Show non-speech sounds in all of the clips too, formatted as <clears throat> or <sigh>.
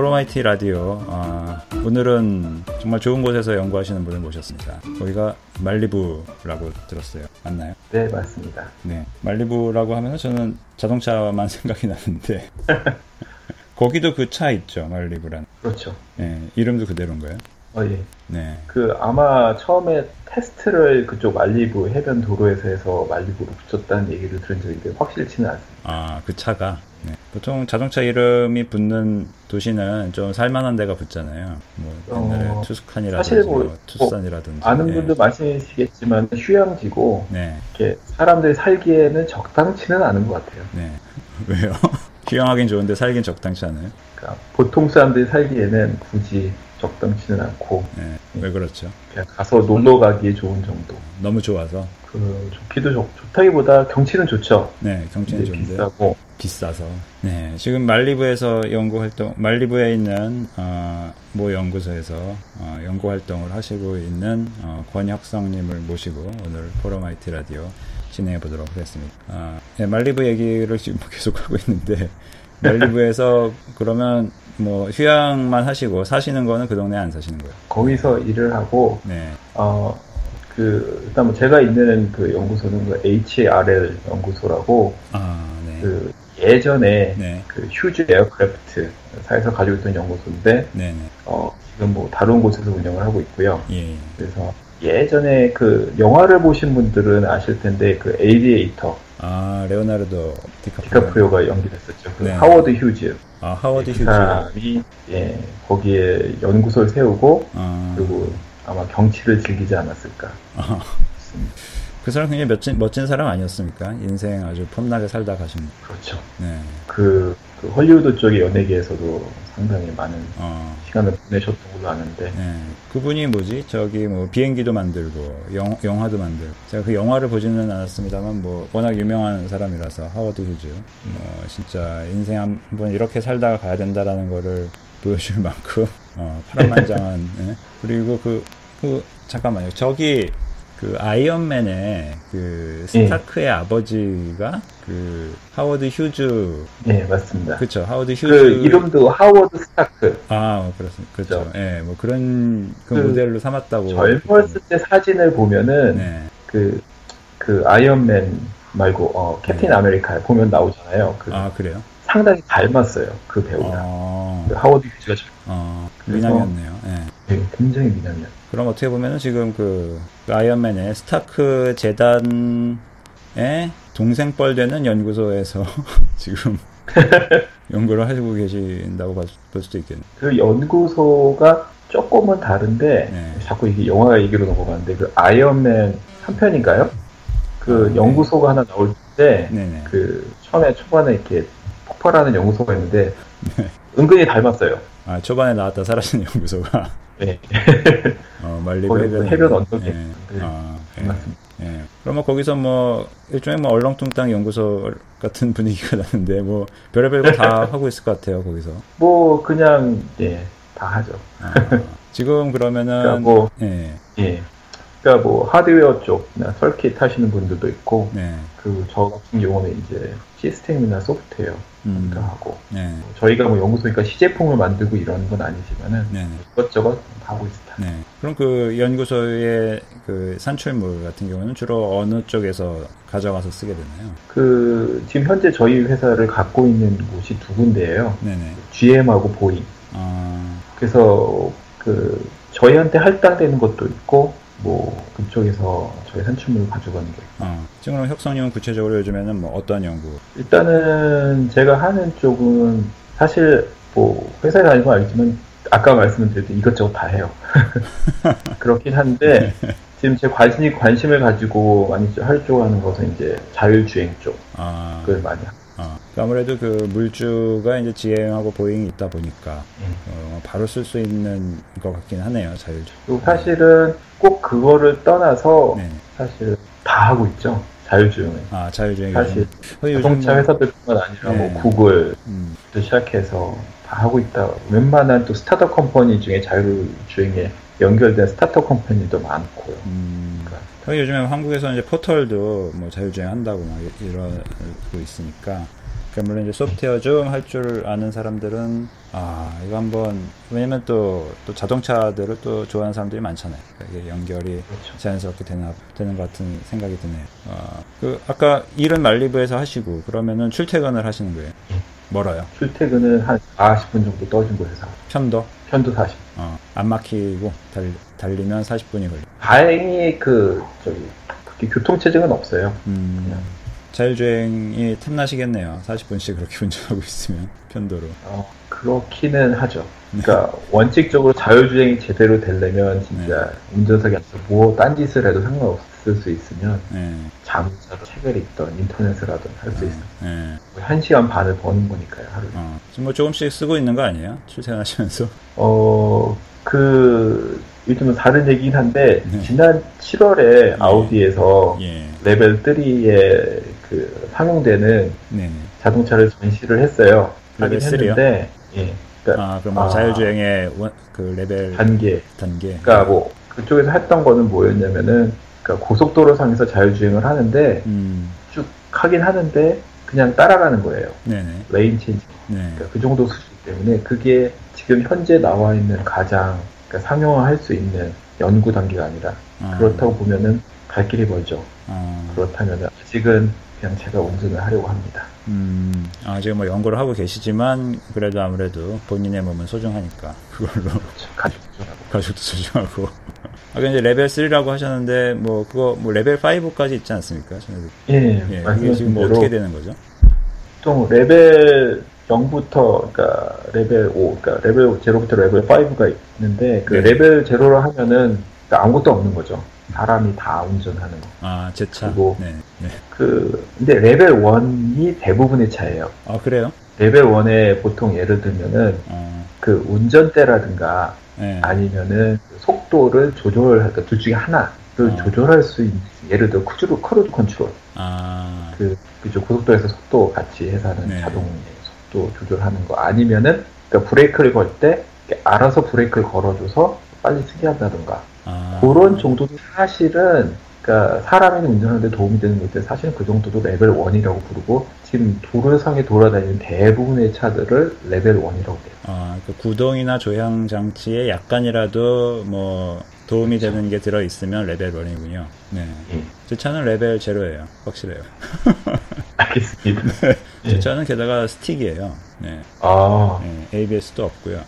포로마이티 라디오. 어, 오늘은 정말 좋은 곳에서 연구하시는 분을 모셨습니다. 거기가 말리부라고 들었어요. 맞나요? 네, 맞습니다. 네. 말리부라고 하면 저는 자동차만 <laughs> 생각이 나는데. <laughs> 거기도 그 차 있죠, 말리부란. 그렇죠. 네, 이름도 그대로인가요? 어, 예. 네. 그 아마 처음에 테스트를 그쪽 말리부 해변 도로에서 해서 말리부로 붙였다는 얘기를 들은 적이 있는데 확실치는 않습니다. 아, 그 차가. 네. 보통 자동차 이름이 붙는 도시는 좀 살만한 데가 붙잖아요. 뭐 옛날에 어, 투스칸이라든지 사실 뭐, 뭐 투싼이라든지. 아는 네. 분들 많으시겠지만 휴양지고 네. 이렇게 사람들이 살기에는 적당치는 않은 것 같아요. 네. <laughs> 왜요? 휴양하긴 좋은데 살긴 적당치 않아요? 그러니까 보통 사람들이 살기에는 굳이 적당치는 않고 네. 왜 그렇죠? 그냥 가서 놀러 가기에 좋은 정도. 너무 좋아서. 그 좋기도 좋, 좋다기보다 경치는 좋죠. 네, 경치는 좋은데 비싸고 비싸서. 네, 지금 말리부에서 연구 활동, 말리부에 있는 어, 모 연구소에서 어, 연구 활동을 하시고 있는 어, 권혁성님을 모시고 오늘 포럼IT 라디오 진행해 보도록 하겠습니다. 아, 네, 말리부 얘기를 지금 <laughs> 계속 하고 있는데 말리부에서 그러면 뭐 휴양만 하시고 사시는 거는 그 동네에 안 사시는 거예요? 거기서 일을 하고 네, 어, 그, 일단 뭐 제가 있는 그 연구소는 그 HRL 연구소라고, 아, 네, 그 예전에 네, 그 휴즈 에어크래프트 사에서 가지고 있던 연구소인데, 네, 네, 어, 지금 뭐 다른 곳에서 운영을 하고 있고요. 예, 그래서 예전에 그 영화를 보신 분들은 아실 텐데, 그 Aviator, 아 레오나르도 디카프리오, 디카프리오가 연기했었죠. 그 네. 하워드 휴즈. 아 하워드 그 휴즈, 사람이, 예, 거기에 연구소를 세우고, 아, 그리고 아마 경치를 즐기지 않았을까. 아. 그 사람 굉장히 멋진 멋진 사람 아니었습니까? 인생 아주 폼나게 살다 가신. 그렇죠. 네, 그, 그 헐리우드 쪽의 연예계에서도 상당히 많은 어, 시간을 보내셨던 걸로 아는데 네. 그분이 뭐지? 저기 뭐 비행기도 만들고 영, 영화도 만들고 제가 그 영화를 보지는 않았습니다만 뭐 워낙 유명한 사람이라서 하워드 휴즈 뭐 진짜 인생 한 번 이렇게 살다가 가야 된다라는 거를 보여줄 <laughs> 만큼 어, 파란만장한 예? 그리고 그, 그 잠깐만요 저기 그 아이언맨의 그 스타크의 아버지가 그 하워드 휴즈 네 맞습니다. 그쵸 하워드 휴즈 그 이름도 하워드 스타크. 아, 뭐 그렇습니다. 그렇죠. 그죠. 예, 뭐 그런 그, 그 모델로 삼았다고. 젊었을 때 사진을 보면은 네. 그그 아이언맨 말고 어 캡틴 아메리카 보면 나오잖아요. 그 아, 그래요? 상당히 닮았어요 그 배우랑. 어, 그 하워드 휴즈가 좀 어, 그래서- 미남이었네요. 예. 되게 굉장히 미남이야. 그럼 어떻게 보면은 지금 그, 그 아이언맨의 스타크 재단의 동생뻘 되는 연구소에서 <laughs> 지금 <laughs> 연구를 하시고 계신다고 볼 수도 있겠네요. 그 연구소가 조금은 다른데 네. 자꾸 이게 영화 얘기로 넘어가는데 그 아이언맨 3편인가요? 그 아, 네. 연구소가 하나 나올 때 네네. 그 처음에 초반에 이렇게 폭발하는 연구소가 있는데 네. 은근히 닮았어요. 아, 초반에 나왔다 사라진 <laughs> 연구소가, 네. 어, 거기 해변. 해변 언덕에 예. 네. 아, 예. 닮았습니다. 예. 그러면 거기서 뭐 일종의 뭐 얼렁뚱땅 연구소 같은 분위기가 <laughs> 나는데 뭐 별의별 거 다 <laughs> 하고 있을 것 같아요 거기서. 뭐 그냥 예, 다 하죠. 아, 지금 그러면은 그러니까 뭐 예, 예. 그러니까 뭐 하드웨어 쪽이나 설킷 하시는 분들도 있고 네, 그 저 같은 경우는 이제 시스템이나 소프트웨어 음, 도 하고 네, 저희가 뭐 연구소니까 시제품을 만들고 이런 건 아니지만은 네, 네. 이것저것 다 하고 있습니다. 네. 그럼 그 연구소의 그 산출물 같은 경우는 주로 어느 쪽에서 가져가서 쓰게 되나요? 그 지금 현재 저희 회사를 갖고 있는 곳이 두 군데예요. 네네. GM하고 보잉. 아, 그래서 그 저희한테 할당되는 것도 있고 뭐 그쪽에서 저희 산출물을 가져가는 게 있고. 어. 지금 혁성님은 구체적으로 요즘에는 뭐 어떤 연구? 일단은 제가 하는 쪽은 사실 뭐 회사에 다니는 건 알지만 아까 말씀드렸듯이 이것저것 다 해요. <laughs> 그렇긴 한데 <laughs> 지금 제 관심이 관심을 가지고 많이 활동하는 것은 이제 자율주행 쪽을 아, 많이 하고 어. 아무래도 그 물주가 이제 GM하고 보잉이 있다 보니까 음. 어, 바로 쓸 수 있는 것 같긴 하네요 자율주. 그리고 사실은 꼭 그거를 떠나서 네. 사실 다 하고 있죠. 자율주행을. 아 자율주행. 사실 자동차 뭐- 회사들뿐만 아니라 네. 뭐 구글부터 음, 시작해서 다 하고 있다. 웬만한 또 startup company 중에 자율주행에 연결된 startup company도 많고요. 음. 요즘에 한국에서 이제 포털도 뭐 자율주행 한다고 막 이- 이러고 있으니까 그러니까 물론 이제 소프트웨어 좀 할 줄 아는 사람들은 아 이거 한번 왜냐면 또, 또 자동차들을 또 좋아하는 사람들이 많잖아요. 그러니까 이게 연결이 그렇죠. 자연스럽게 되나 되는 것 같은 생각이 드네요. 아, 그 아까 일은 말리부에서 하시고 그러면은 출퇴근을 하시는 거예요. 멀어요. 출퇴근은 한 40분 정도 떠준 곳에서 편도 편도 40. 어, 안 막히고 달, 달리면 40분이 걸려. 다행히 그 저기 그렇게 교통 체증은 없어요. 음, 그냥. 자율주행이 탐나시겠네요. 40분씩 그렇게 <laughs> 운전하고 있으면 편도로. 어, 그렇기는 하죠. 그러니까 원칙적으로 자율주행이 제대로 되려면 진짜 운전석에 앉아서 뭐 딴짓을 해도 상관없을 수 있으면 네. 잠자도 책을 읽던 인터넷을 하든 할 수 있어요. 네. 한 시간 반을 버는 거니까요, 하루에. 어, 지금 뭐 조금씩 쓰고 있는 거 아니에요? 출퇴근하시면서? 어, 그, 요즘은 다른 얘기긴 한데, 네. 지난 7월에 아우디에서 예. 레벨 3에 그 상용되는 네네. 자동차를 전시를 했어요. 레벨 하긴 3요? 했는데, 예. 그러니까 아, 그럼 뭐 아. 자율주행의 원, 그 레벨 단계. 단계. 그러니까 뭐, 그쪽에서 했던 거는 뭐였냐면은, 그러니까 고속도로상에서 자율주행을 하는데, 음, 쭉 하긴 하는데, 그냥 따라가는 거예요. 네네. lane change. 네. 그러니까 그 정도 수준 때문에 그게 지금 현재 나와 있는 가장 그러니까 상용화할 수 있는 연구 단계가 아니라 아, 그렇다고 보면은 갈 길이 멀죠. 아, 그렇다면 아직은 그냥 제가 운전을 하려고 합니다. 음, 아, 지금 뭐 연구를 하고 계시지만, 그래도 아무래도 본인의 몸은 소중하니까, 그걸로 그렇죠. 가족 운전하고. 가족도 소중하고. 아까 이제 레벨 3라고 하셨는데, 뭐, 그거, 뭐, 레벨 5까지 있지 않습니까? 예, 예, 그게 지금 뭐 어떻게 되는 거죠? 보통 레벨 0부터 그러니까 레벨 5, 그러니까 레벨 0부터 레벨 5가 있는데 그 네. 레벨 0로 하면은 그러니까 아무것도 없는 거죠. 사람이 다 운전하는 거. 아, 제 차. 그리고- 네, 네. 그 근데 레벨 1이 대부분의 차예요. 아, 그래요? 레벨 1에 보통 예를 들면은 어, 그 운전대라든가 네. 아니면은 속도를 조절할 그러니까 둘 중에 하나를 어. 조절할 수 있는 예를 들어 cruise, cruise control 아, 그 그죠 고속도로에서 속도 같이 해서 하는 네. 자동 속도 조절하는 거 아니면은 그러니까 브레이크를 걸 때 알아서 브레이크를 걸어줘서 빨리 서게 한다든가 아. 그런 정도도 사실은 그러니까 사람이 운전하는데 도움이 되는 것들 사실은 그 정도도 레벨 1이라고 부르고 지금 도로상에 돌아다니는 대부분의 차들을 레벨 1이라고 해요. 아, 그 구동이나 조향 장치에 약간이라도 뭐 도움이. 되는 게 들어 있으면 레벨 1이군요. 네. 예. 제 차는 레벨 0예요. 확실해요. <laughs> 알겠습니다. 제 예. 차는 게다가 스틱이에요. 네. 아, 네, ABS도 없고요.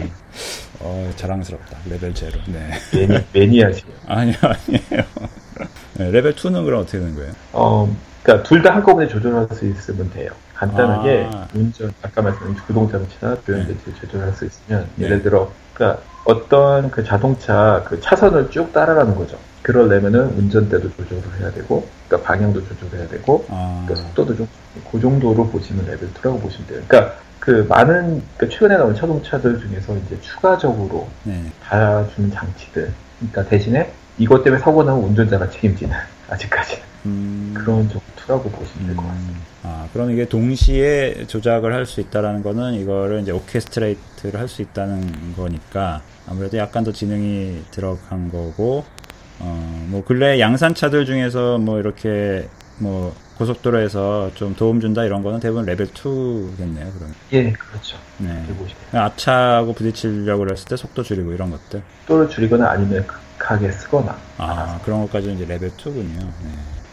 예. <laughs> 어, 자랑스럽다. 레벨 0. 네. 매니, 매니아시네요. <laughs> 아니요, 아니에요. 네, 레벨 2는 그럼 어떻게 되는 거예요? 어, 그러니까 둘 다 한꺼번에 조절할 수 있으면 돼요. 간단하게 아. 운전, 아까 말씀드린 구동장치나 조향 장치를 조절할 수 있으면 네. 예를 들어, 그러니까 어떤 그 자동차 그 차선을 쭉 따라가는 거죠. 그러려면은 운전대도 조절을 해야 되고, 그러니까 방향도 조절해야 되고, 아, 그러니까 속도도 좀 그 정도로 보시면 레벨 2라고 보시면 돼요. 그러니까 그 많은 그러니까 최근에 나온 자동차들 중에서 이제 추가적으로 네. 달아주는 장치들, 그러니까 대신에 이것 때문에 사고 나면 운전자가 책임지는 아직까지는 음, 그런 2라고 보시면 될 것 같습니다. 음, 아, 그럼 이게 동시에 조작을 할 수 있다라는 거는 이거를 이제 orchestrate를 할 수 있다는 거니까 아무래도 약간 더 지능이 들어간 거고, 어, 뭐 근래 양산차들 중에서 뭐 이렇게 뭐 고속도로에서 좀 도움 준다 이런 거는 대부분 레벨 2겠네요, 그러면. 예, 그렇죠. 네. 앞차하고 부딪히려고 했을 때 속도 줄이고 이런 것들. 속도를 줄이거나 아니면 급하게 서거나 아, 그런 것까지는 이제 레벨 2군요. 네.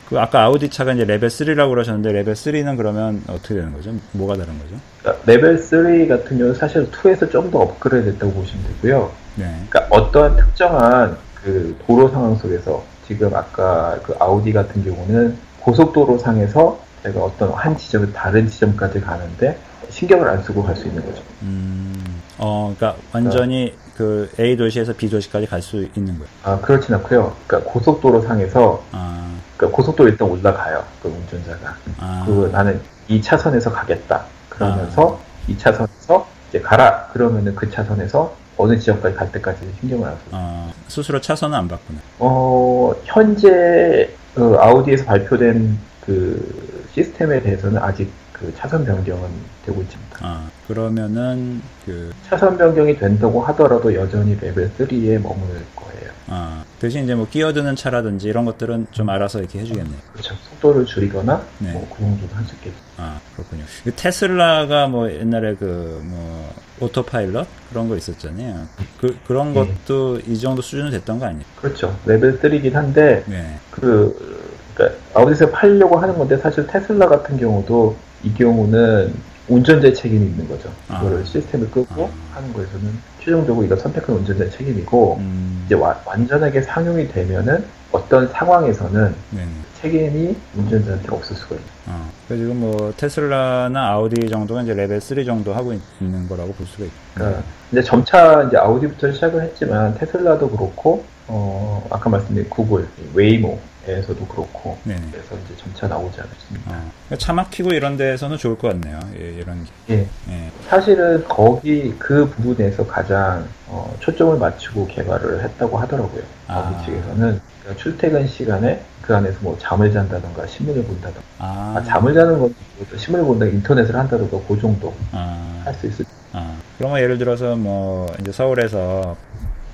그 아까 아우디 차가 이제 레벨 3라고 그러셨는데 레벨 3는 그러면 어떻게 되는 거죠? 뭐가 다른 거죠? 그러니까 레벨 3 같은 경우는 사실 2에서 좀 더 업그레이드 됐다고 보시면 되고요. 네. 그러니까 어떠한 특정한 그 도로 상황 속에서 지금 아까 그 아우디 같은 경우는 고속도로 상에서 제가 어떤 한 지점에서 다른 지점까지 가는데 신경을 안 쓰고 갈 수 있는 거죠. 음, 어, 그러니까 완전히 그 A 도시에서 B 도시까지 갈 수 있는 거예요. 아, 그렇진 않고요. 그러니까 고속도로 상에서 아, 그러니까 고속도로 일단 올라가요. 그 운전자가. 아, 그 나는 이 차선에서 가겠다. 그러면서 이 차선에서 이제 가라. 그러면은 그 차선에서 어느 지역까지 갈 때까지 신경을 안 써요. 어, 스스로 차선은 안 바꾸네. 어, 현재 그 아우디에서 발표된 그 시스템에 대해서는 아직 그 차선 변경은 되고 있습니다. 아, 그러면은 그 차선 변경이 된다고 하더라도 여전히 레벨 3에 머무를 거예요. 아, 대신 이제 뭐 끼어드는 차라든지 이런 것들은 좀 알아서 이렇게 해주겠네요. 그렇죠. 속도를 줄이거나 네. 뭐 그 정도는 할 수 있겠죠. 아, 그렇군요. 그 테슬라가 뭐 옛날에 그 뭐 autopilot 그런 거 있었잖아요. 그 그런 네. 것도 이 정도 수준은 됐던 거 아니에요? 그렇죠. 레벨 3이긴 한데 네. 그 그러니까 아우디에서 팔려고 하는 건데 사실 테슬라 같은 경우도 이 경우는 운전자의 책임이 있는 거죠. 아. 이거를 시스템을 끄고 아. 하는 거에서는 최종적으로 이걸 선택한 운전자의 책임이고 음, 이제 와- 완전하게 상용이 되면은 어떤 상황에서는 네네. 책임이 운전자한테 없을 수가 있어요. 어. 그래서 지금 뭐 테슬라나 아우디 정도가 이제 레벨 3 정도 하고 있- 있는 거라고 볼 수가 있죠. 그러니까 이제 점차 이제 아우디부터 시작을 했지만 테슬라도 그렇고 어 아까 말씀드린 구글 웨이모에서도 그렇고 네네. 그래서 이제 점차 나오지 않았습니까? 어. 그러니까 차 막히고 이런 데에서는 좋을 것 같네요. 예, 이런 게. 예. 예. 사실은 거기 그 부분에서 가장 어, 초점을 맞추고 개발을 했다고 하더라고요. 아. 아우디 측에서는 그러니까 출퇴근 시간에 그 안에서 뭐 잠을 잔다던가 신문을 본다던가 아, 아, 잠을 자는 건 신문을 본다던가 인터넷을 한다던가 그 정도 아, 할수 있을 아. 그러면 예를 들어서 뭐 이제 서울에서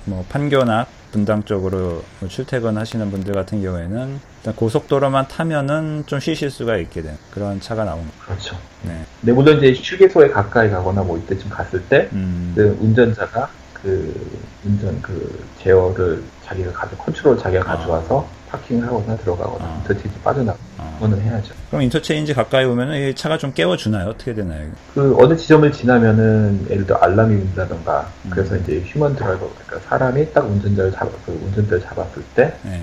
뭐 판교 나 분당 쪽으로 뭐 출퇴근하시는 분들 같은 경우에는 일단 고속도로만 타면은 좀 쉬실 수가 있게 된 그런 차가 나온 거. 그렇죠. 네. 근데 물론 이제 휴게소에 가까이 가거나 뭐 이때쯤 갔을 때 음. 그 운전자가 그 운전 그 제어를 자기가 가져 컨트롤 자기가 아. 가져와서 파킹을 하거나 들어가거나 아. 인터체인지 빠져나가 어. 그거는 해야죠. 그럼 인터체인지 가까이 오면은 이 차가 좀 깨워주나요? 어떻게 되나요? 그 어느 지점을 지나면은 예를 들어 알람이 울린다던가 음. 그래서 이제 human driver 그러니까 사람이 딱 운전자를 잡그 운전대를 잡았을 때 네.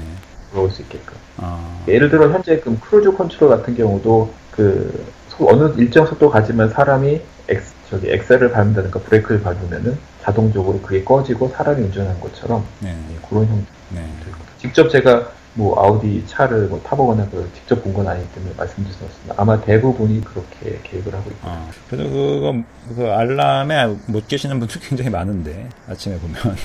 들어올 수 있게끔 아, 예를 들어 현재 그 cruise control 같은 경우도 그 소- 어느 일정 속도 가지만 사람이 엑, 저기 액셀을 밟는다든가 브레이크를 밟으면은 자동적으로 그게 꺼지고 사람이 운전하는 것처럼 네. 예, 그런 형태 네. 직접 제가 뭐 아우디 차를 뭐 타보거나 그 직접 본 건 아니기 때문에 말씀드릴 수 없습니다. 아마 대부분이 그렇게 계획을 하고 있고 아, 그래서 그거 그 알람에 못 계시는 분들 <laughs> 굉장히 많은데 아침에 보면 <laughs>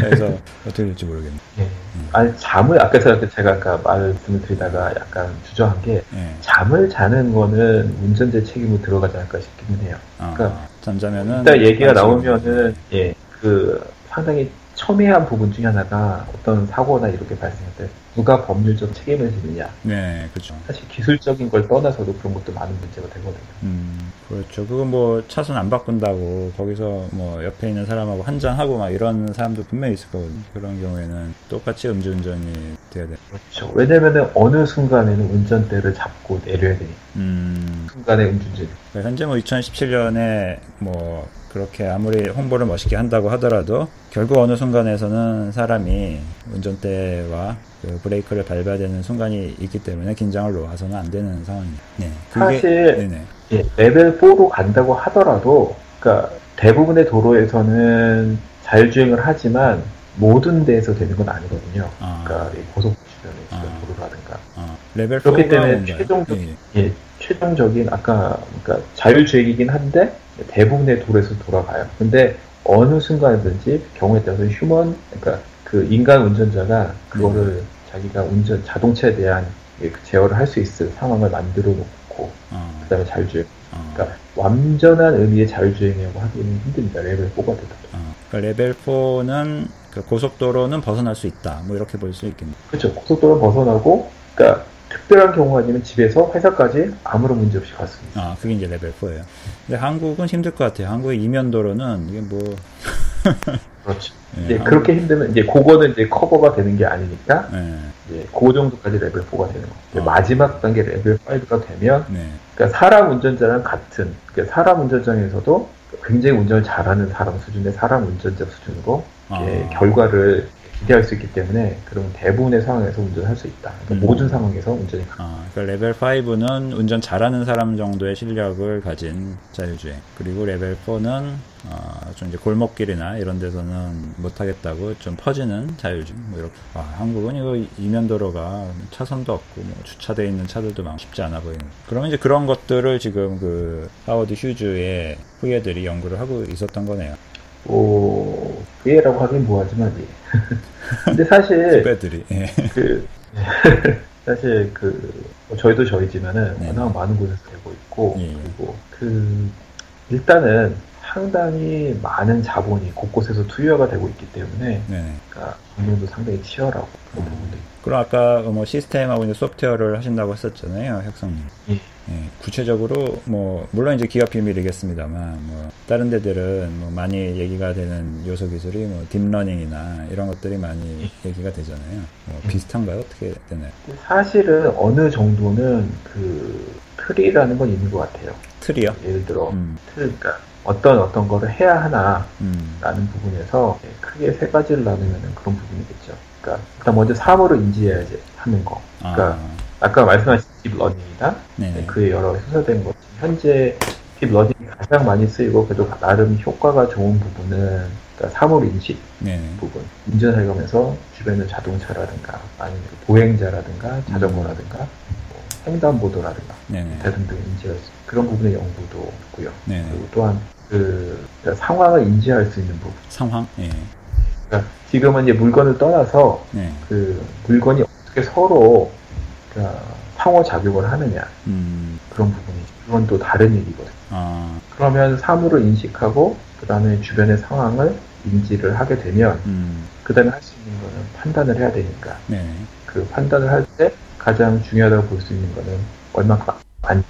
차에서 어떻게 될지 모르겠네. 예. 아니 잠을 아까 제가 제가 아까 말씀을 드리다가 약간 주저한 게 예. 잠을 자는 거는 운전자 책임으로 들어가지 않을까 싶기는 해요. 아, 그러니까 잠자면은 이따 얘기가. 나오면은 예 그 상당히 첨예한 부분 중에 하나가 어떤 사고나 이렇게 발생할 때 누가 법률적 책임을 지느냐 네, 그렇죠. 사실 기술적인 걸 떠나서도 그런 것도 많은 문제가 되거든요. 음, 그렇죠. 그거 뭐 차선 안 바꾼다고 거기서 뭐 옆에 있는 사람하고 한잔 하고 막 이런 사람도 분명히 있을 거거든요. 그런 경우에는 똑같이 음주운전이 돼야 돼. 그렇죠. 왜냐면은 어느 순간에는 운전대를 잡고 내려야 되니까 음, 순간에 음주운전 그러니까 현재 뭐 2017년에 뭐 그렇게 아무리 홍보를 멋있게 한다고 하더라도 결국 어느 순간에서는 사람이 운전대와 그 브레이크를 밟아야 되는 순간이 있기 때문에 긴장을 놓아서는 안 되는 상황입니다. 네. 사실 네네. 예, 레벨 4로 간다고 하더라도, 그러니까 대부분의 도로에서는 자율주행을 하지만 모든 데에서 되는 건 아니거든요. 아. 그러니까 이 고속 주변에 있는 아. 도로라든가. 어, 레벨 4가 그렇기 때문에? 최종적- 예, 예. 예, 최종적인 아까 그러니까 자율주행이긴 한데 대부분의 도로에서 돌아가요. 근데 어느 순간이든지 경우에 따라서 human, 그러니까 그 인간 운전자가 그거를 자기가 운전 자동차에 대한 그 제어를 할 수 있을 상황을 만들어 놓고 어, 그다음에 자율주행. 어. 그러니까 완전한 의미의 자율주행이라고 하기는 힘듭니다. 레벨 4가 되다. 어, 그러니까 레벨 4는 그 고속도로는 벗어날 수 있다. 뭐 이렇게 볼 수 있겠네요. 그렇죠. 고속도로 벗어나고, 그러니까 특별한 경우 아니면 집에서 회사까지 아무런 문제 없이 있어요. 아, 그게 이제 레벨 4예요. 근데 한국은 힘들 것 같아요. 한국의 이면도로는 이게 뭐 <laughs> 그렇죠. 예, 이제 한국- 그렇게 힘들면 이제 그거는 이제 커버가 되는 게 아니니까 예, 이제 그 정도까지 레벨 4가 되는 거예요. 아. 마지막 단계 레벨 5가 되면 네, 그러니까 사람 운전자랑 같은 그러니까 사람 운전자 중에서도 굉장히 운전을 잘하는 사람 수준의 사람 운전자 수준으로 아. 결과를 기대할 수 있기 때문에 그러면 대부분의 상황에서 운전할 수 있다. 그러니까 음. 모든 상황에서 운전이 가능. 아, 그러니까 레벨 5는 운전 잘하는 사람 정도의 실력을 가진 자율주행. 그리고 레벨 4는 어, 좀 이제 골목길이나 이런 데서는 못하겠다고 좀 퍼지는 자율주행. 뭐 이렇게. 아, 한국은 이거 이면도로가 차선도 없고 뭐 주차돼 있는 차들도 많고 쉽지 않아 보이는. 그러면 이제 그런 것들을 지금 그 하워드 휴즈의 후예들이 연구를 하고 있었던 거네요. 후예라고 하긴 뭐하지만 예. <laughs> 근데 사실 후예들이 예. 그 <laughs> 사실 그뭐 저희도 저희지만은 네. 워낙 많은 곳에서 되고 있고 예. 그리고 그 일단은 상당히 많은 자본이 곳곳에서 투여가 되고 있기 때문에 네. 그러니까 경쟁도 상당히 치열하고 그런 부분도 있고 그럼 아까 뭐 시스템하고 이제 소프트웨어를 하신다고 했었잖아요, 혁성님. 예. 예, 구체적으로 뭐 물론 이제 기업 비밀이겠습니다만 뭐 다른 데들은 뭐 많이 얘기가 되는 요소 기술이 뭐 deep learning이나 이런 것들이 많이 얘기가 되잖아요. 뭐 비슷한가요? 어떻게 되나요? 사실은 어느 정도는 그 틀이라는 건 있는 것 같아요. 틀이요? 예를 들어 음, 틀, 그러니까 어떤 어떤 거를 해야 하나 음, 라는 부분에서 크게 세 가지를 나누면 그런 부분이겠죠. 그러니까 일단 먼저 사물을 인지해야지 하는 거. 아, 그러니까 아까 말씀하신 deep learning이나 네네. 그에 여러 해당된 것. 현재 deep learning이 가장 많이 쓰이고 그래도 나름 효과가 좋은 부분은 그러니까 사물 인식 네네. 부분. 운전해가면서 주변의 자동차라든가 아니면 보행자라든가 자전거라든가 뭐 횡단보도라든가 네네. 등등 인지할 수 그런 부분의 연구도 있고요. 네네. 그리고 또한 그 그러니까 상황을 인지할 수 있는 부분. 상황? 예. 그러니까 지금은 이제 물건을 떠나서 네. 그 물건이 어떻게 서로 그러니까 상호 작용을 하느냐 음, 그런 부분이 그건 또 다른 얘기거든요. 아, 그러면 사물을 인식하고 그 다음에 주변의 상황을 인지를 하게 되면 음, 그 다음에 할 수 있는 거는 판단을 해야 되니까 네네. 그 판단을 할 때 가장 중요하다고 볼 수 있는 거는 얼마큼 안,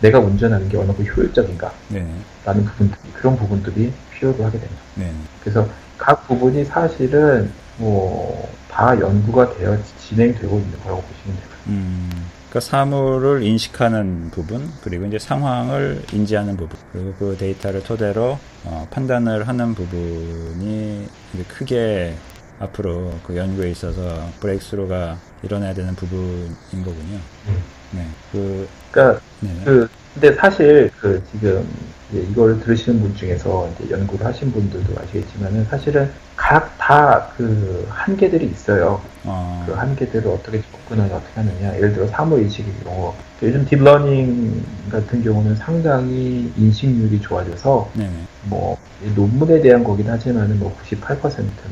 내가 운전하는 게 얼마큼 효율적인가 네네. 라는 부분들이 그런 부분들이 필요로 하게 됩니다. 네네. 그래서 각 부분이 사실은 뭐 다 연구가 되어 진행되고 있는 거라고 보시면 돼요. 음, 그러니까 사물을 인식하는 부분, 그리고 이제 상황을 인지하는 부분, 그리고 그 데이터를 토대로 어, 판단을 하는 부분이 이제 크게 앞으로 그 연구에 있어서 breakthrough가 일어나야 되는 부분인 거군요. 음. 네, 그, 그러니까 네, 그 근데 사실 그 지금 이제 이걸 들으시는 분 중에서 이제 연구를 하신 분들도 아시겠지만은 사실은 각 다 그 한계들이 있어요. 어, 그 한계들을 어떻게 접근하냐 어떻게 하느냐. 예를 들어 사물 인식의 경우 요즘 deep learning 같은 경우는 상당히 인식률이 좋아져서 네네, 뭐이 논문에 대한 거긴 하지만은 뭐 98%,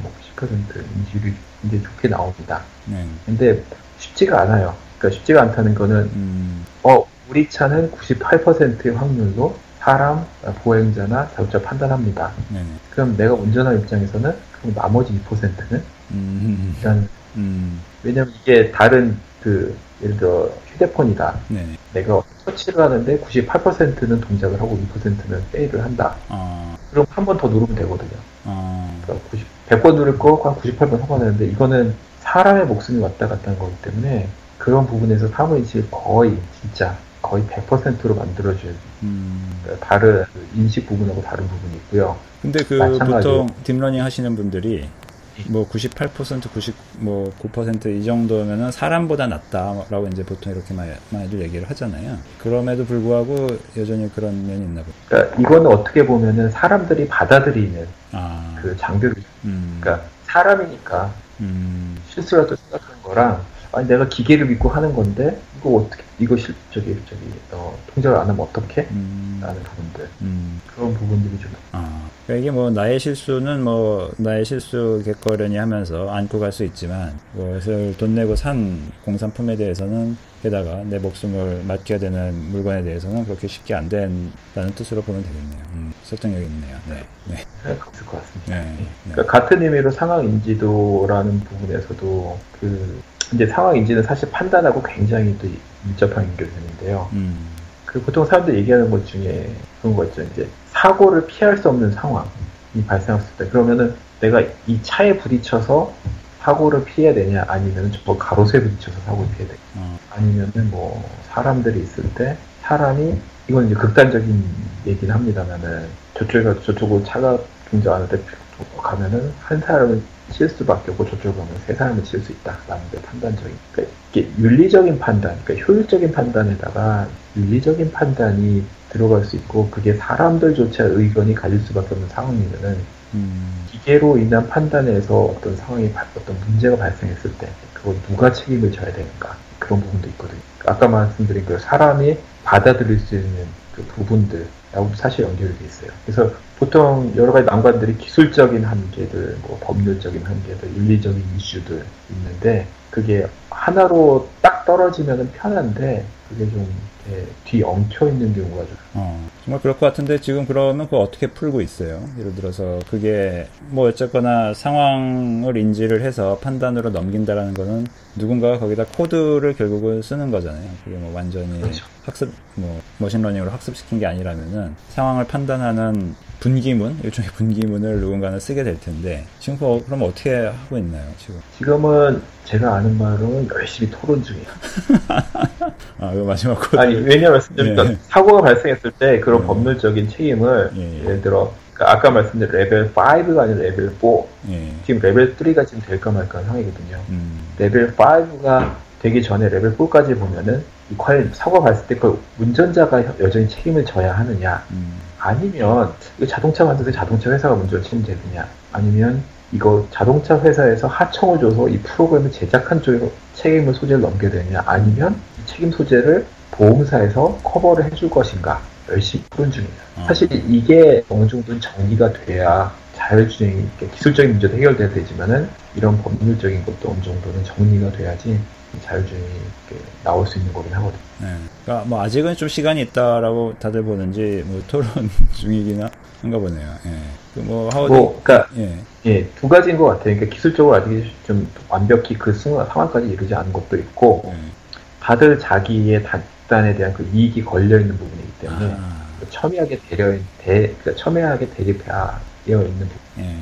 뭐 90% 인식률이 굉장히 좋게 나옵니다. 네, 근데 쉽지가 않아요. 그러니까 쉽지가 않다는 거는 음, 어, 우리 차는 98%의 확률로 사람, 보행자나 자동차 판단합니다. 네네, 그럼 내가 운전하는 입장에서는 그럼 나머지 2%는? 음, 일단, 음, 왜냐면 이게 다른 그, 예를 들어 휴대폰이다. 네네, 내가 터치를 하는데 98%는 동작을 하고 2%는 fail을 한다. 어, 그럼 한 번 더 누르면 되거든요. 어, 그러니까 90, 100번 누를 거한 98번 성공하는데 이거는 사람의 목숨이 왔다 갔다 하는 거기 때문에 그런 부분에서 사물인식을 거의 진짜 거의 100%로 만들어줘야 돼요. 음. 다른 그 인식 부분하고 다른 부분이 있고요. 근데 그. 보통 deep learning 하시는 분들이 뭐 98% 99%이 정도면은 사람보다 낫다라고 이제 보통 이렇게 많이- 많이들 얘기를 하잖아요. 그럼에도 불구하고 여전히 그런 면이 있나 보요. 그러니까 이거는 어떻게 보면은 사람들이 받아들이는 아, 그 장벽이 음, 그러니까 사람이니까 음, 실수라도 생각하는 거랑 아니 내가 기계를 믿고 하는 건데 이거 어떻게 이거 실 저기 저기 어, 통제를 안 하면 어떻게? 음, 라는 부분들 음, 그런 부분들이 좀 아, 그러니까 이게 뭐 나의 실수는 뭐 나의 실수겠거려니 하면서 안고 갈 수 있지만 그것을 돈 내고 산 공산품에 대해서는 게다가 내 목숨을 맡겨야 되는 물건에 대해서는 그렇게 쉽게 안 된다는 뜻으로 보면 되겠네요. 음, 설득력이 있네요. 네, 네, 생각할 수 있을 것 같습니다. 네, 네. 그러니까 같은 의미로 상황 인지도라는 부분에서도 그 이제 상황 인지는 사실 판단하고 굉장히 또 밀접한 연결되는데요. 음, 그 보통 사람들이 얘기하는 것 중에 그런 거 있죠. 이제 사고를 피할 수 없는 상황이 발생했을 때 그러면은 내가 이 차에 부딪혀서 사고를 피해야 되냐 아니면 저 가로수에 부딪혀서 사고를 피해야 되냐 어, 아니면은 뭐 사람들이 있을 때 사람이 이건 이제 극단적인 얘기는 합니다만은 저쪽에 가 저쪽으로 차가 굉장히 때 가면은 한 사람은 칠 수밖에 없고 가면 세 사람은 칠수 있다라는 게 판단적인 그러니까 이게 윤리적인 판단 그러니까 효율적인 판단에다가 윤리적인 판단이 들어갈 수 있고 그게 사람들조차 의견이 갈릴 수밖에 없는 상황이면은 음, 기계로 인한 판단에서 어떤 상황이 발- 어떤 문제가 발생했을 때 그걸 누가 책임을 져야 되는가 그런 부분도 있거든요. 아까 말씀드린 그 사람이 받아들일 수 있는 그 부분들하고 사실 연결이 돼 있어요. 그래서 보통 여러 가지 난관들이 기술적인 한계들, 뭐 법률적인 한계들, 윤리적인 이슈들 있는데 그게 하나로 딱 떨어지면 편한데 그게 좀 예, 뒤엉켜 있는 경우가 좀. 어, 정말 그럴 것 같은데 지금 그러면 그거 어떻게 풀고 있어요? 예를 들어서 그게 뭐 어쨌거나 상황을 인지를 해서 판단으로 넘긴다라는 거는 누군가가 거기다 코드를 결국은 쓰는 거잖아요. 그게 뭐 완전히 그렇죠. 학습, 뭐 machine learning으로 학습시킨 게 아니라면은 상황을 판단하는 분기문, 일종의 분기문을 누군가는 쓰게 될 텐데 지금 그거 그럼 어떻게 하고 있나요? 지금? 지금은 제가 아는 바로는 열심히 토론 중이에요. <laughs> 아, 이거 마지막 코드. 아니 왜냐면 말씀드리니까 예. 사고가 발생했을 때 그런 예. 법률적인 책임을 예, 예. 예를 들어 그러니까 아까 말씀드린 레벨 5가 아니라 레벨 4 예. 지금 레벨 3가 지금 될까 말까 한 상황이거든요. 음. 레벨 5가 되기 전에 레벨 4까지 보면은 이 과연 사고가 발생 때 그 운전자가 여전히 책임을 져야 하느냐 음. 아니면 이거 자동차 만드는 자동차 회사가 문제를 책임지느냐 아니면 이거 자동차 회사에서 하청을 줘서 이 프로그램을 제작한 쪽에 책임을 소재를 넘겨야 되느냐 아니면 이 책임 소재를 보험사에서 커버를 해줄 것인가 열심히 토론 중입니다. 어. 사실 이게 어느 정도는 정리가 돼야 자율주행이 이렇게 기술적인 문제도 해결돼야 되지만은 이런 법률적인 것도 어느 정도는 정리가 돼야지 자율주행이 이렇게 나올 수 있는 거긴 하거든요. 네. 그러니까 뭐 아직은 좀 시간이 있다라고 다들 보는지 뭐 토론 <laughs> 중이긴 한가 보네요. 예. 그뭐 하워드 뭐, 그러니까 예. 예, 두 가지인 것 같아요. 그러니까 기술적으로 아직 좀 완벽히 그 순간 상황까지 이르지 않은 것도 있고, 예. 다들 자기의 단단에 대한 그 이익이 걸려 있는 부분이기 때문에 아, 그 첨예하게 대려 대, 그러니까 첨예하게 대립되어 있는 부분. 예.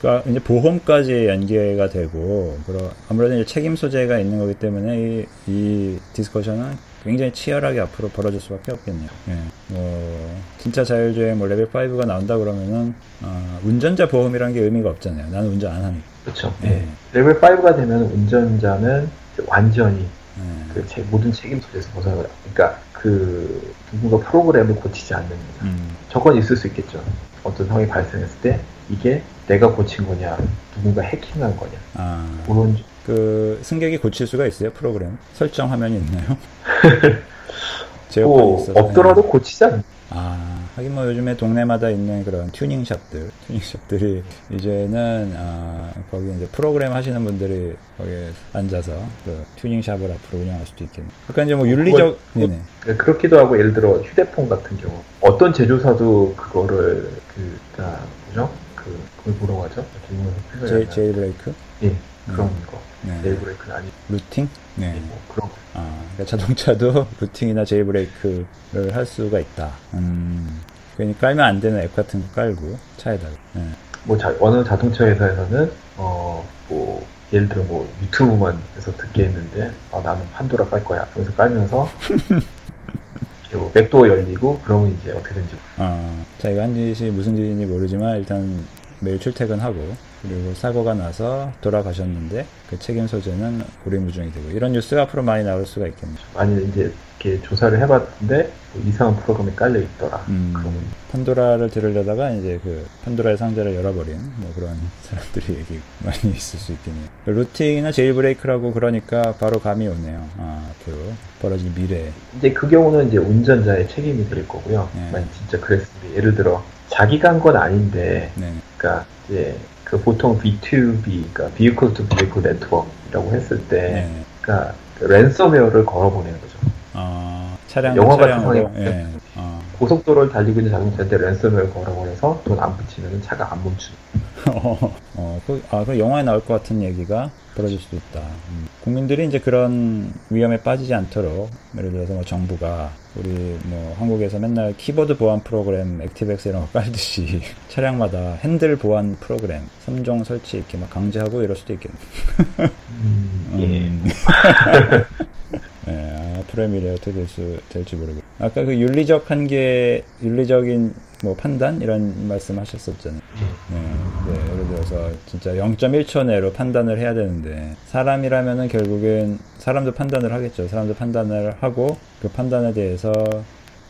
그러니까 이제 보험까지 연계가 되고 그러 아무래도 이제 책임 소재가 있는 거기 때문에 이, 이 discussion은 굉장히 치열하게 앞으로 벌어질 수밖에 없겠네요. 예. 뭐 진짜 자율주행 뭐 레벨 5가 나온다 그러면은 아, 운전자 보험이라는 게 의미가 없잖아요. 나는 운전 안 하니까. 그렇죠. 예. 예. 레벨 5가 되면 운전자는 완전히 예. 그 제- 모든 책임 소재에서 벗어나. 그러니까 그 누군가 프로그램을 고치지 않는 음. 저건 있을 수 있겠죠. 어떤 상황이 발생했을 때 이게 내가 고친 거냐, 누군가 해킹한 거냐. 아, 그런 그 승객이 고칠 수가 있어요 프로그램 설정 화면이 있나요? <laughs> 제어판이 뭐 있어서. 없더라도 고치지 않. 아 하긴 뭐 요즘에 동네마다 있는 그런 튜닝 샵들 튜닝 샵들이 이제는 아 거기 이제 프로그램 하시는 분들이 거기에 앉아서 그 튜닝 샵을 앞으로 운영할 수도 있겠네. 그러니까 이제 뭐 윤리적 그걸- 네네 그러니까 그렇기도 하고 예를 들어 휴대폰 같은 경우 어떤 제조사도 그거를 그 그러니까 뭐죠? 그 뭐라고 하죠? 지금은 생각이 안 제, 나요. 제일 브레이크 예 그런 음. 거. 네. 제일 브레이크는 아니 루팅 네. 뭐 그런 거. 아, 그러니까 자동차도 <laughs> 루팅이나 제이브레이크를 할 수가 있다. 음, 괜히 깔면 안 되는 앱 같은 거 깔고 차에다가. 네. 뭐 자, 어느 자동차 회사에서는 어뭐 예를 들어 뭐 유튜브만 해서 듣게 했는데 아 나는 판도라 깔 거야. 그래서 깔면서 <laughs> 이렇게 뭐 열리고 그러면 이제 어떻게든지 어, 자기가 한 짓이 무슨 짓인지 모르지만 일단 매일 출퇴근하고 그리고 사고가 나서 돌아가셨는데 그 책임 소재는 오리무중이 되고 이런 뉴스가 앞으로 많이 나올 수가 있겠네요. 많이 이제 이렇게 조사를 해봤는데 뭐 이상한 프로그램이 깔려 있더라. 음, 판도라를 들으려다가 이제 그 판도라의 상자를 열어버린 뭐 그런 <laughs> 사람들이 얘기 많이 있을 수 있겠네요. 루팅이나 제일브레이크라고 그러니까 바로 감이 오네요. 아, 앞으로 벌어질 미래. 이제 그 경우는 이제 운전자의 책임이 될 거고요. 네. 만약 진짜 그랬으면 예를 들어 자기가 한 건 아닌데, 네. 그러니까 이제 그 보통 B2B, 그러니까 Vehicle to Vehicle Network이라고 했을 때, 네. 그러니까 그 랜섬웨어를 걸어보내는 거죠. 어, 차량 영화 같은 상황이 예. 어. 고속도로를 달리고 있는 자동차인데 랜섬웨어를 걸어보내서 돈 안 붙이면 차가 안 멈추는. <laughs> 어, 그, 아, 그 영화에 나올 것 같은 얘기가 벌어질 수도 있다. 음. 국민들이 이제 그런 위험에 빠지지 않도록, 예를 들어서 뭐 정부가 우리 뭐 한국에서 맨날 키보드 보안 프로그램 액티브엑스 이런 거 깔듯이 <laughs> 차량마다 핸들 보안 프로그램 3종 설치 이렇게 막 강제하고 이럴 수도 있겠네. 예. <laughs> 음. 네, 미래 어떻게 될 수, 될지 모르겠 아까 그 윤리적 한계, 윤리적인 뭐 판단? 이런 말씀 하셨었잖아요. 네, 네, 예를 들어서 진짜 0.1초 내로 판단을 해야 되는데, 사람이라면은 결국엔 사람도 판단을 하겠죠. 사람도 판단을 하고, 그 판단에 대해서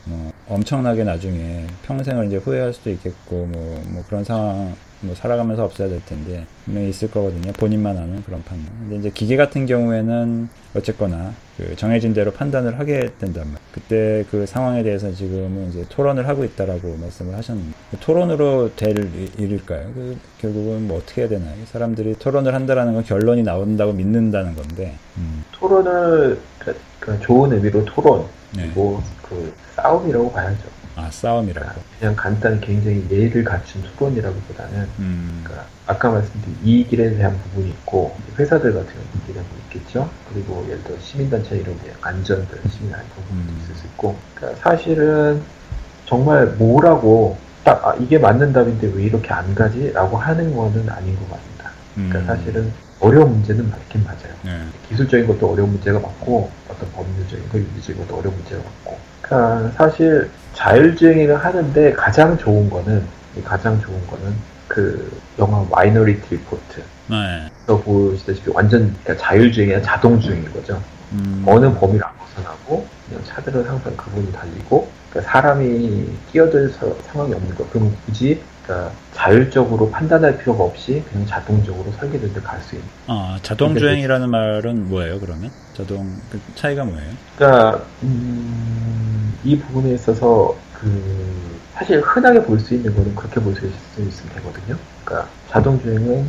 뭐 엄청나게 나중에 평생을 이제 후회할 수도 있겠고 뭐, 뭐 그런 상황 뭐 살아가면서 없어야 될 텐데 분명히 있을 거거든요. 본인만 아는 그런 판단. 근데 이제 기계 같은 경우에는 어쨌거나 그 정해진 대로 판단을 하게 말이에요. 그때 그 상황에 대해서 지금은 이제 토론을 하고 있다라고 말씀을 하셨는데 그 토론으로 될 일일까요? 그 결국은 뭐 어떻게 해야 되나요? 사람들이 토론을 한다라는 건 결론이 나온다고 믿는다는 건데 음. 토론을 그, 그 좋은 의미로 토론 네. 그리고 그 싸움이라고 봐야죠. 아, 싸움이라고. 그냥 간단히 굉장히 예의를 갖춘 토론이라기보다는, 음. 그러니까 아까 말씀드린 이익에 대한 부분이 있고, 회사들 같은 경우는 이익에 대한 부분이 있겠죠. 그리고 예를 들어 시민단체 이런 게 안전들, 시민단체 부분도 음. 있을 수 있고, 그러니까 사실은 정말 뭐라고 딱, 아, 이게 맞는 답인데 왜 이렇게 안 가지? 라고 하는 거는 아닌 것 같습니다. 그러니까 음. 사실은 어려운 문제는 맞긴 맞아요. 네. 기술적인 것도 어려운 문제가 맞고, 어떤 법률적인 거, 윤리적인 것도 어려운 문제가 맞고. 그러니까 사실 자율주행을 하는데 가장 좋은 거는 가장 좋은 거는 그 영화 Minority Report. 네. 또 보시다시피 완전 그러니까 자율주행이나 자동주행인 거죠. 음. 어느 범위를 안 벗어나고 그냥 차들은 항상 그분이 달리고 그러니까 사람이 끼어들 상황이 없는 거. 그럼 굳이 그러니까 자율적으로 판단할 필요가 없이 그냥 자동적으로 설계된 데 갈 수 있는. 아 자동주행이라는 말은 뭐예요? 그러면 자동 그 차이가 뭐예요? 그러니까 음, 이 부분에 있어서 그 사실 흔하게 볼 수 있는 거는 그렇게 볼 수 있으면 되거든요. 그러니까 자동주행은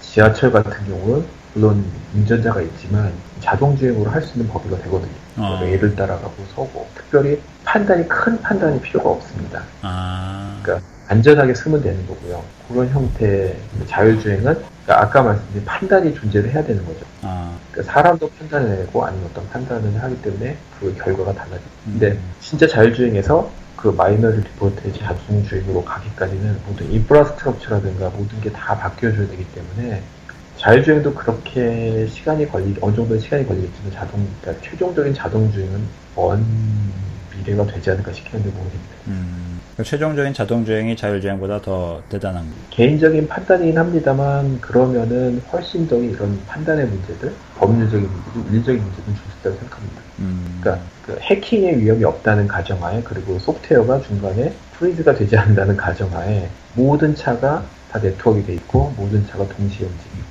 지하철 같은 경우는 물론 운전자가 있지만 자동주행으로 할 수 있는 법이가 되거든요. 어. 예를 따라가고 서고 특별히 판단이 큰 판단이 필요가 없습니다. 아. 그러니까 안전하게 쓰면 되는 거고요. 그런 형태의 자율주행은 그러니까 아까 말씀드린 판단이 존재를 해야 되는 거죠. 아. 그러니까 사람도 판단을 내고 아니면 어떤 판단을 하기 때문에 그 결과가 달라집니다. 음. 근데 진짜 자율주행에서 그 마이너리 리포트의 자동주행으로 가기까지는 모든 인프라스트럭처라든가 모든 게 다 바뀌어줘야 되기 때문에 자율주행도 그렇게 시간이 걸리 어느 정도 시간이 걸리겠지만 자동 그러니까 최종적인 자동주행은 먼 미래가 되지 않을까 싶기는데 모르겠네요. 음, 최종적인 자동주행이 자율주행보다 더 대단한 개인적인 판단이긴 합니다만 그러면은 훨씬 더 이런 판단의 문제들, 법률적인 문제들, 윤리적인 문제는 줄 수 있다고 생각합니다. 음. 그러니까 그 해킹의 위험이 없다는 가정하에 그리고 소프트웨어가 중간에 프리즈가 되지 않는다는 가정하에 모든 차가 다 네트워크가 돼 있고 모든 차가 동시에 움직이고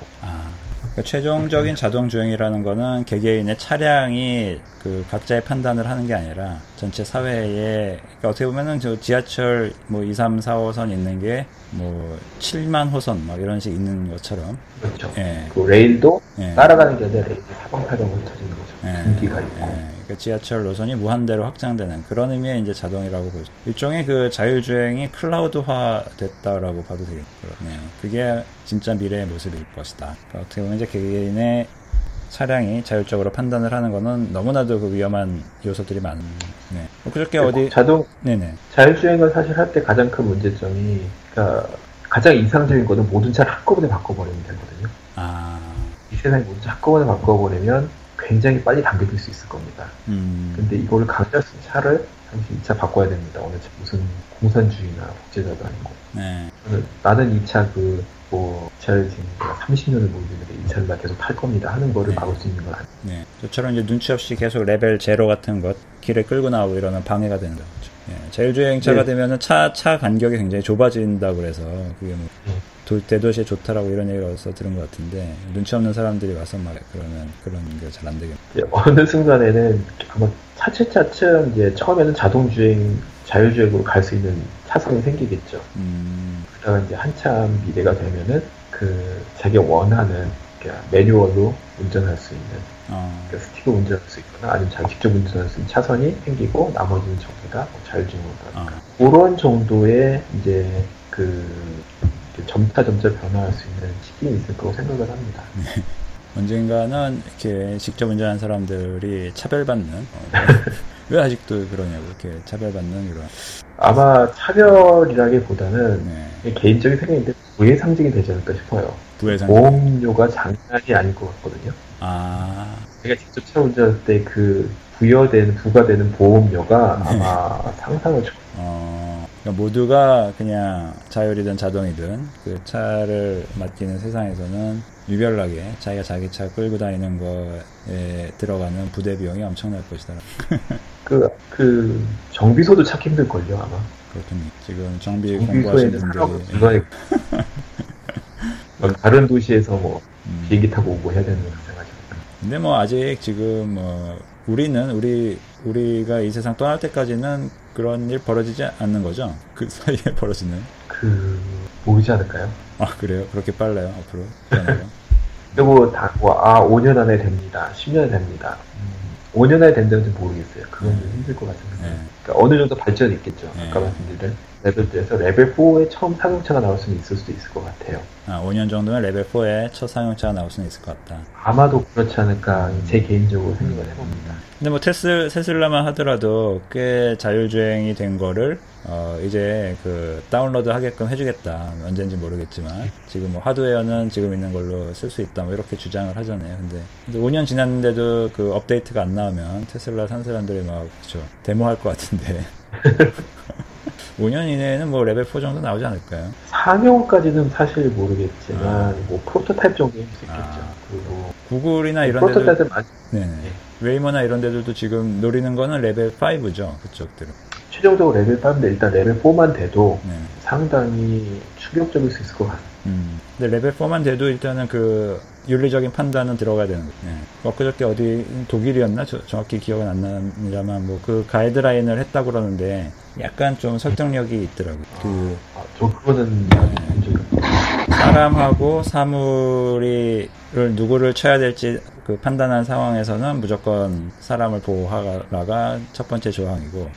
그러니까 최종적인 자동 주행이라는 거는 개개인의 차량이 그 각자의 판단을 하는 게 아니라 전체 사회에 그러니까 어떻게 보면은 저 지하철 뭐 2, 3, 4호선 있는 게 뭐 7만 호선 막 이런 식 있는 것처럼 그렇죠. 예. 그 레일도 예. 따라가는 게 아니라 레일이 사방팔방으로 흩어지는 거죠. 예. 분기가 있고. 예. 그 지하철 노선이 무한대로 확장되는 그런 의미의 이제 자동이라고 보죠. 일종의 그 자율주행이 클라우드화 됐다라고 봐도 되겠네요. 그게 진짜 미래의 모습일 것이다. 그러니까 어떻게 보면 이제 개개인의 차량이 자율적으로 판단을 하는 거는 너무나도 그 위험한 요소들이 많. 네. 그저께 어디 자동 네네 자율주행을 사실 할 때 가장 큰 문제점이 그러니까 가장 이상적인 거는 모든 차를 한꺼번에 바꿔버리면 되거든요. 아. 이 세상에 모든 차 한꺼번에 바꿔버리면 굉장히 빨리 당겨질 수 있을 겁니다. 음. 근데 이거를 강제할 수 있는 차를 잠시 2차 바꿔야 됩니다. 어느 차 무슨 공산주의나 국제자도 아니고. 네. 나는 이 차 그, 뭐, 차를 지금 30년을 모르는데 이 차를 나 계속 탈 겁니다 하는 거를 네. 막을 수 있는 건 아니에요. 네. 저처럼 이제 눈치 없이 계속 레벨 제로 같은 것, 길에 끌고 나오고 이러면 방해가 되는 거죠. 예, 자율주행차가 네. 되면은 차, 차 간격이 굉장히 좁아진다 그래서 그게 뭐, 네. 도, 대도시에 좋다라고 이런 얘기를 어디서 들은 것 같은데 눈치 없는 사람들이 와서 말 그러면 그런 게 잘 안 되겠네. 어느 순간에는 아마 차츰차츰 이제 처음에는 자동주행 자율주행으로 갈 수 있는 차선이 생기겠죠. 음. 그러다가 이제 한참 미래가 되면은 그 자기가 원하는 그러니까 매뉴얼로 운전할 수 있는 어. 그러니까 스티커 운전할 수 있거나 아니면 자기 직접 운전할 수 있는 차선이 생기고 나머지는 전부 다뭐 자율주행으로 가니까 어. 그런 정도의 이제 그 점차 점차 변화할 수 있는 시기는 있을 거라고 생각을 합니다. 네. <laughs> 언젠가는 이렇게 직접 운전하는 사람들이 차별받는 어, <laughs> 왜 아직도 그러냐고 이렇게 차별받는 이런 아마 차별이라기보다는 네. 개인적인 생각인데 부의 상징이 되지 않을까 싶어요. 부의 상징. 보험료가 장난이 아닐 것 같거든요. 아. 제가 직접 차 운전할 때 그 부여된 부과되는 보험료가 네. 아마 상상을 좀. 어... 그러니까 모두가 그냥 자율이든 자동이든 그 차를 맡기는 세상에서는 유별나게 자기가 자기 차 끌고 다니는 거에 들어가는 부대 비용이 엄청날 것이다. <laughs> 그, 그, 정비소도 찾기 힘들걸요, 아마. 그렇군요. 지금 정비 공부하시는 분들이 <laughs> 다른 도시에서 뭐, 음. 비행기 타고 오고 해야 되는 생각이죠. 근데 뭐 아직 지금 뭐 우리는 우리 우리가 이 세상 떠날 때까지는 그런 일 벌어지지 않는 거죠. 그 사이에 <laughs> 벌어지는. 그, 모르지 않을까요? 아 그래요? 그렇게 빨라요 앞으로? <laughs> 그리고 다, 뭐, 아, 5년 안에 됩니다. 10년 됩니다. 5년 안에 된다는지 모르겠어요. 그건 좀 힘들 것 같은데. 네. 그러니까 어느 정도 발전이 있겠죠. 네. 아까 말씀드린 레벨 2에서 레벨 4에 처음 상용차가 나올 수는 있을 수도 있을 것 같아요. 아 5년 정도면 레벨 4에 첫 상용차가 나올 수는 있을 것 같다. 아마도 그렇지 않을까 제 개인적으로 생각을 해봅니다. 근데 뭐 테슬, 테슬라만 하더라도 꽤 자율주행이 된 거를 어 이제 그 다운로드 하게끔 해주겠다 언제인지 모르겠지만 지금 뭐 하드웨어는 지금 있는 걸로 쓸 수 있다 뭐 이렇게 주장을 하잖아요 근데, 근데 5년 지났는데도 그 업데이트가 안 나오면 테슬라 산 사람들이 막 그쵸 데모할 것 같은데 <laughs> 5년 이내에는 뭐 레벨 4 정도 나오지 않을까요? 상용까지는 사실 모르겠지만 아. 뭐 프로토타입 정도 할수 있겠죠. 아. 그리고 구글이나 이런 데도 많이 네네 웨이모나 이런 데들도 지금 노리는 거는 레벨 5죠 그쪽들은 최종적으로 레벨 5인데 일단 레벨 4만 돼도 네. 상당히 충격적일 수 있을 것 같아요. 음. 근데 레벨 4만 돼도 일단은 그 윤리적인 판단은 들어가야 되는 거예요. 네. 엊그저께 어디 독일이었나? 저- 정확히 기억은 안 납니다만 뭐 그 가이드라인을 했다고 그러는데 약간 좀 설득력이 있더라고요. 그 아, 저 그거는 없어요. 사람하고 사물이를 누구를 쳐야 될지 그 판단한 상황에서는 무조건 사람을 보호하라가 첫 번째 조항이고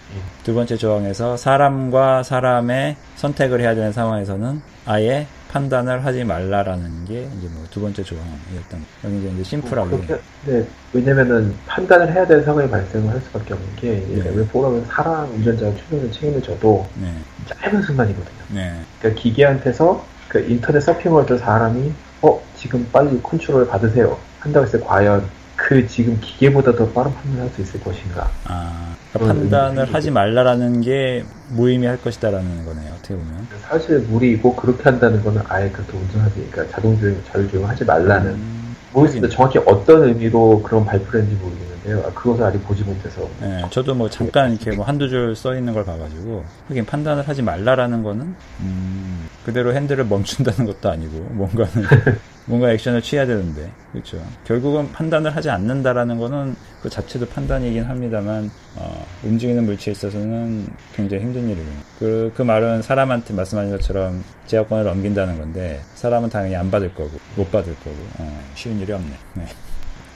두 번째 조항에서 사람과 사람의 선택을 해야 되는 상황에서는 아예 판단을 하지 말라라는 게 이제 뭐 두 번째 조항이었던 거. 여기 이제- 심플하게 그렇게, 네, 왜냐면은 판단을 해야 되는 상황이 발생을 할 수밖에 없는 게 네. 레벨 4라면 사람 운전자가 충분히 책임을 져도 네, 짧은 순간이거든요. 네, 그러니까 기계한테서 그 인터넷 서핑을 할 사람이 어 지금 빨리 컨트롤을 받으세요. 한다고 했을 때 과연 그 지금 기계보다 더 빠른 판단을 할 수 있을 것인가? 아 그러니까 판단을 하지 말라라는 게 무의미할 것이다라는 거네요. 어떻게 보면. 사실 무리이고 그렇게 한다는 거는 아예 그렇게 운전하지 그러니까 자동주행 자율주행을 하지 말라는. 음, 모르겠습니다. 정확히 어떤 의미로 그런 발표를 했는지 모르겠는데요. 아, 그것을 아직 보지 못해서. 네, 저도 뭐 잠깐 이렇게 뭐 한두 줄 써 있는 걸 봐가지고 하긴 판단을 하지 말라라는 거는 음, 그대로 핸들을 멈춘다는 것도 아니고 뭔가는 <laughs> 뭔가 액션을 취해야 되는데 그렇죠. 결국은 판단을 하지 않는다라는 거는 그 자체도 판단이긴 합니다만 어, 움직이는 물체에 있어서는 굉장히 힘든 일이에요. 그, 그 말은 사람한테 말씀하신 것처럼 제어권을 넘긴다는 건데 사람은 당연히 안 받을 거고 못 받을 거고 어, 쉬운 일이 없네. 네.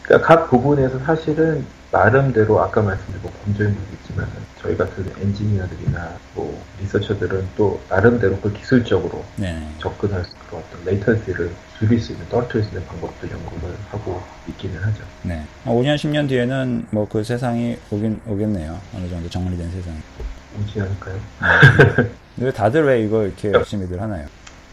그러니까 각 부분에서 사실은 나름대로 아까 말씀드린 뭐 검증도 있지만 저희 같은 엔지니어들이나 뭐 리서처들은 또 나름대로 그 기술적으로 네. 접근할 수 있는 어떤 레이턴시를 줄일 수 있는 떨어뜨릴 수 있는 방법도 연구를 하고 있기는 하죠. 네. 5년, 10년 뒤에는 뭐 그 세상이 오긴, 오겠네요. 어느 정도 정리된 세상. 오지 않을까요? 근데 다들 왜 이거 이렇게 열심히들 하나요?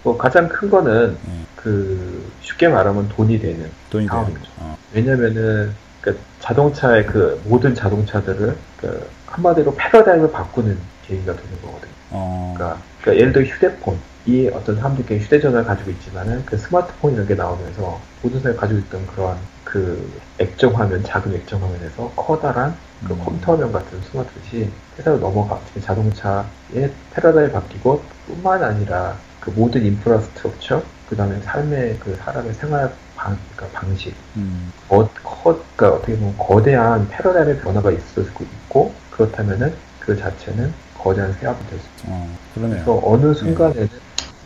뭐 가장 큰 거는 네. 그 쉽게 말하면 돈이 되는 돈이. 거죠. 어. 왜냐면은 그 자동차의 그 모든 자동차들을 그 한마디로 패러다임을 바꾸는 계기가 되는 거거든요. 어. 그러니까, 그러니까 예를 들어 휴대폰이 어떤 사람들께 휴대전화를 가지고 있지만은 그 스마트폰이라는 게 나오면서 모든 사람이 가지고 있던 그러한 그 액정 화면, 작은 액정 화면에서 커다란 그 음. 컴퓨터 화면 같은 스마트폰이 회사로 넘어가 자동차의 패러다임이 바뀌고 뿐만 아니라 그 모든 인프라스트럭처 그 다음에 삶의 그 사람의 생활 방, 그러니까 방식 음. 거, 커, 그러니까 어떻게 보면 거대한 패러다임의 변화가 있을 수 있고 그렇다면은 그 자체는 거대한 세압이 될 수 있죠. 어. 그러네요. 그래서 어느 순간에는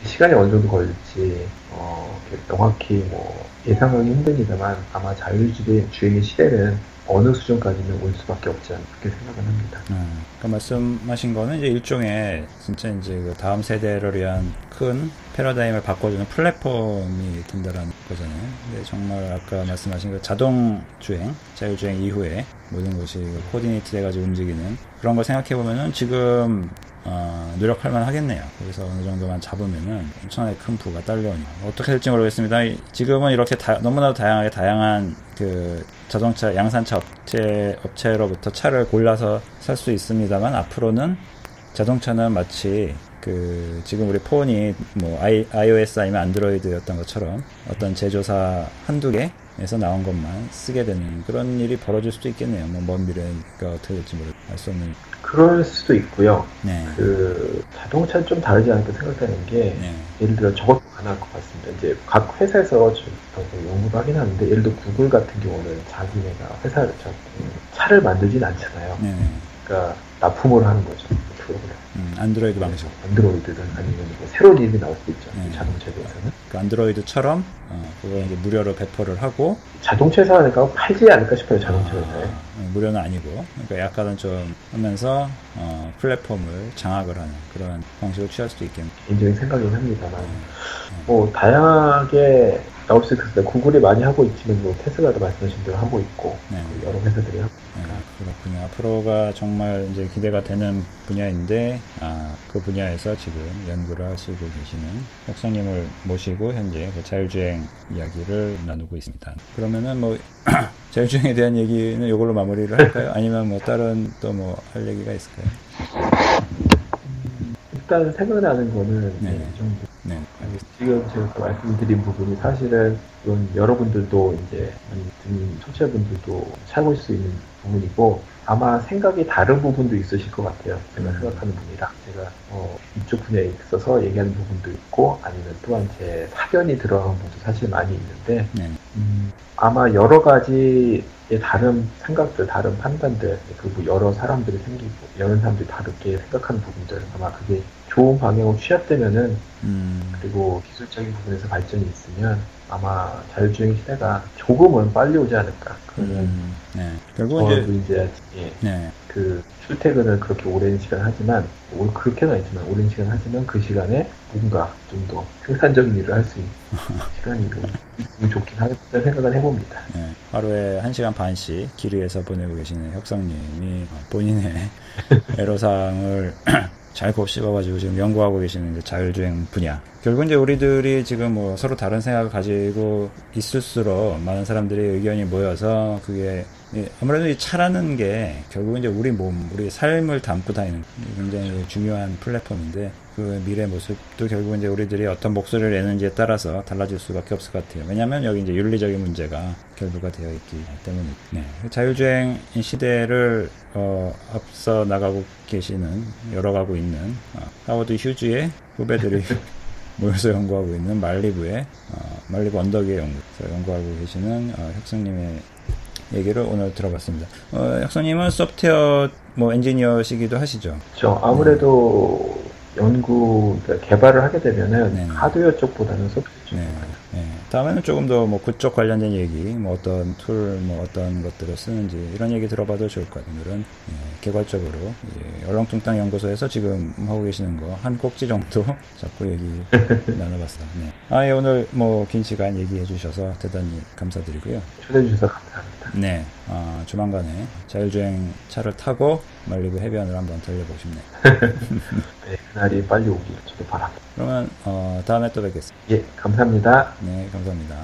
시간이 어느 정도 걸릴지 어, 이렇게 명확히 뭐 예상하기 힘듭니다만 아마 자율주행의 시대는 어느 수준까지는 올 수밖에 없지 그렇게 생각을 합니다. 음, 그러니까 말씀하신 거는 이제 일종의 진짜 이제 그 다음 세대를 위한 큰 패러다임을 바꿔주는 플랫폼이 된다라는 거잖아요. 근데 정말 아까 말씀하신 그 자동 주행, 자율 주행 이후에 모든 것이 코디네이트 돼가지고 움직이는 그런 걸 생각해 보면은 지금 어, 노력할 만 하겠네요. 거기서 어느 정도만 잡으면은 엄청나게 큰 부가 딸려오니 어떻게 될지 모르겠습니다. 이- 지금은 이렇게 다- 너무나도 다양하게 다양한 그 자동차 양산차 업체 업체로부터 차를 골라서 살 수 있습니다만 앞으로는 자동차는 마치 그 지금 우리 폰이 뭐 I, iOS 아니면 안드로이드였던 것처럼 어떤 제조사 한두 개에서 나온 것만 쓰게 되는 그런 일이 벌어질 수도 있겠네요. 뭐먼 미래가 어떻게 될지 모르겠고 알수 없는. 그럴 수도 있고요. 네. 그 자동차는 좀 다르지 않을까 생각되는 게 네. 예를 들어 저것도 가능할 것 같습니다. 이제 각 회사에서 좀 연구를 하긴 하는데 예를 들어 구글 같은 경우는 자기네가 회사를 차를 만들진 않잖아요. 네. 그러니까 납품을 하는 거죠. 그 프로그램. 음, 안드로이드 방식. 안드로이드든 아니면 뭐 새로운 이름이 나올 수도 있죠. 네. 자동차에 대해서는. 그 안드로이드처럼 어, 그걸 이제 무료로 배포를 하고 자동차 회사니까 팔지 않을까 싶어요. 자동차 회사에. 아, 어, 무료는 아니고 그러니까 약간은 좀 하면서 어, 플랫폼을 장악을 하는 그런 방식을 취할 수도 있겠네요. 개인적인 생각이긴 합니다만 뭐 다양하게 나올 수 있겠습니다. 구글이 많이 하고 있지만 뭐 테슬라도 말씀하신 대로 하고 있고 네. 그 여러 회사들이 하고 네, 그렇군요. 앞으로가 정말 이제 기대가 되는 분야인데, 아, 그 분야에서 지금 연구를 하시고 계시는 혁성님을 모시고 현재 그 자율주행 이야기를 나누고 있습니다. 그러면은 뭐, <clears throat> 자율주행에 대한 얘기는 이걸로 마무리를 할까요? 아니면 뭐 다른 또 뭐 할 얘기가 있을까요? 일단 생각나는 거는 네. 아니, 지금 제가 그 말씀드린 부분이 사실은 이건 여러분들도 이제 듣는 청취자분들도 있을 수 있는 부분이고 아마 생각이 다른 부분도 있으실 것 같아요. 제가 음. 생각하는 부분이랑 제가 어, 이쪽 분야에 있어서 얘기하는 부분도 있고 아니면 또한 제 사견이 들어간 부분도 사실 많이 있는데 네, 음, 아마 여러 가지의 다른 생각들, 다른 판단들, 그리고 여러 사람들이 생기고, 여러 사람들이 다르게 생각하는 부분들, 아마 그게 좋은 방향으로 취합되면은, 음, 그리고 기술적인 부분에서 발전이 있으면, 아마 자율주행 시대가 조금은 빨리 오지 않을까. 그러면, 음, 네. 결국 이제, 이제, 예, 네, 그, 출퇴근을 그렇게 오랜 시간 하지만, 오- 그렇게는 아니지만, 오랜 시간 하지만, 그 시간에 뭔가 좀 더 생산적인 일을 할 수 있는 <laughs> 시간이 있으면 좋긴 하겠다는 생각을 해봅니다. 네, 하루에 1시간 반씩 길이에서 보내고 계시는 혁성님이 본인의 <laughs> 애로사항을 잘 곱씹어가지고 지금 연구하고 계시는 자율주행 분야. 결국 이제 우리들이 지금 뭐 서로 다른 생각을 가지고 있을수록 많은 사람들의 의견이 모여서 그게 이 아무래도 이 차라는 게 결국 이제 우리 몸, 우리 삶을 담고 다니는 굉장히 중요한 플랫폼인데 그 미래 모습도 결국 이제 우리들이 어떤 목소리를 내는지에 따라서 달라질 수밖에 없을 것 같아요. 왜냐하면 여기 이제 윤리적인 문제가 결부가 되어 있기 때문에 네. 자율주행 시대를 어, 앞서 나가고 계시는 열어가고 있는 어, 하워드 휴즈의 후배들이 <laughs> 모여서 연구하고 있는 말리부의 어, 말리부 언덕 위의 연구소에서 연구하고 계시는 어, 혁성님의 얘기를 오늘 들어봤습니다. 어, 혁성님은 소프트웨어 뭐 엔지니어시기도 하시죠? 그렇죠. 아무래도 연구, 그러니까 개발을 하게 되면은 네. 하드웨어 쪽보다는 소프트웨어 쪽. 네. 네. 다음에는 조금 더 뭐 그쪽 관련된 얘기, 뭐 어떤 tool, 뭐 어떤 것들을 쓰는지 이런 얘기 들어봐도 좋을 것 같아요. 오늘은 예, 개괄적으로 예, 얼렁뚱땅 연구소에서 지금 하고 계시는 거 한 꼭지 정도 <laughs> 잡고 얘기 <laughs> 나눠봤어요. 네. 아, 예, 오늘 뭐 긴 시간 얘기해 주셔서 대단히 감사드리고요. 초대해 주셔서 감사합니다. 네, 아, 조만간에 자율주행 차를 타고 말리부 해변을 한번 달려보고 싶네요. <laughs> 네, 그날이 빨리 오길 저도 바랍니다. 그러면 어, 다음에 또 뵙겠습니다. 예, 감사합니다. 네, 감사합니다.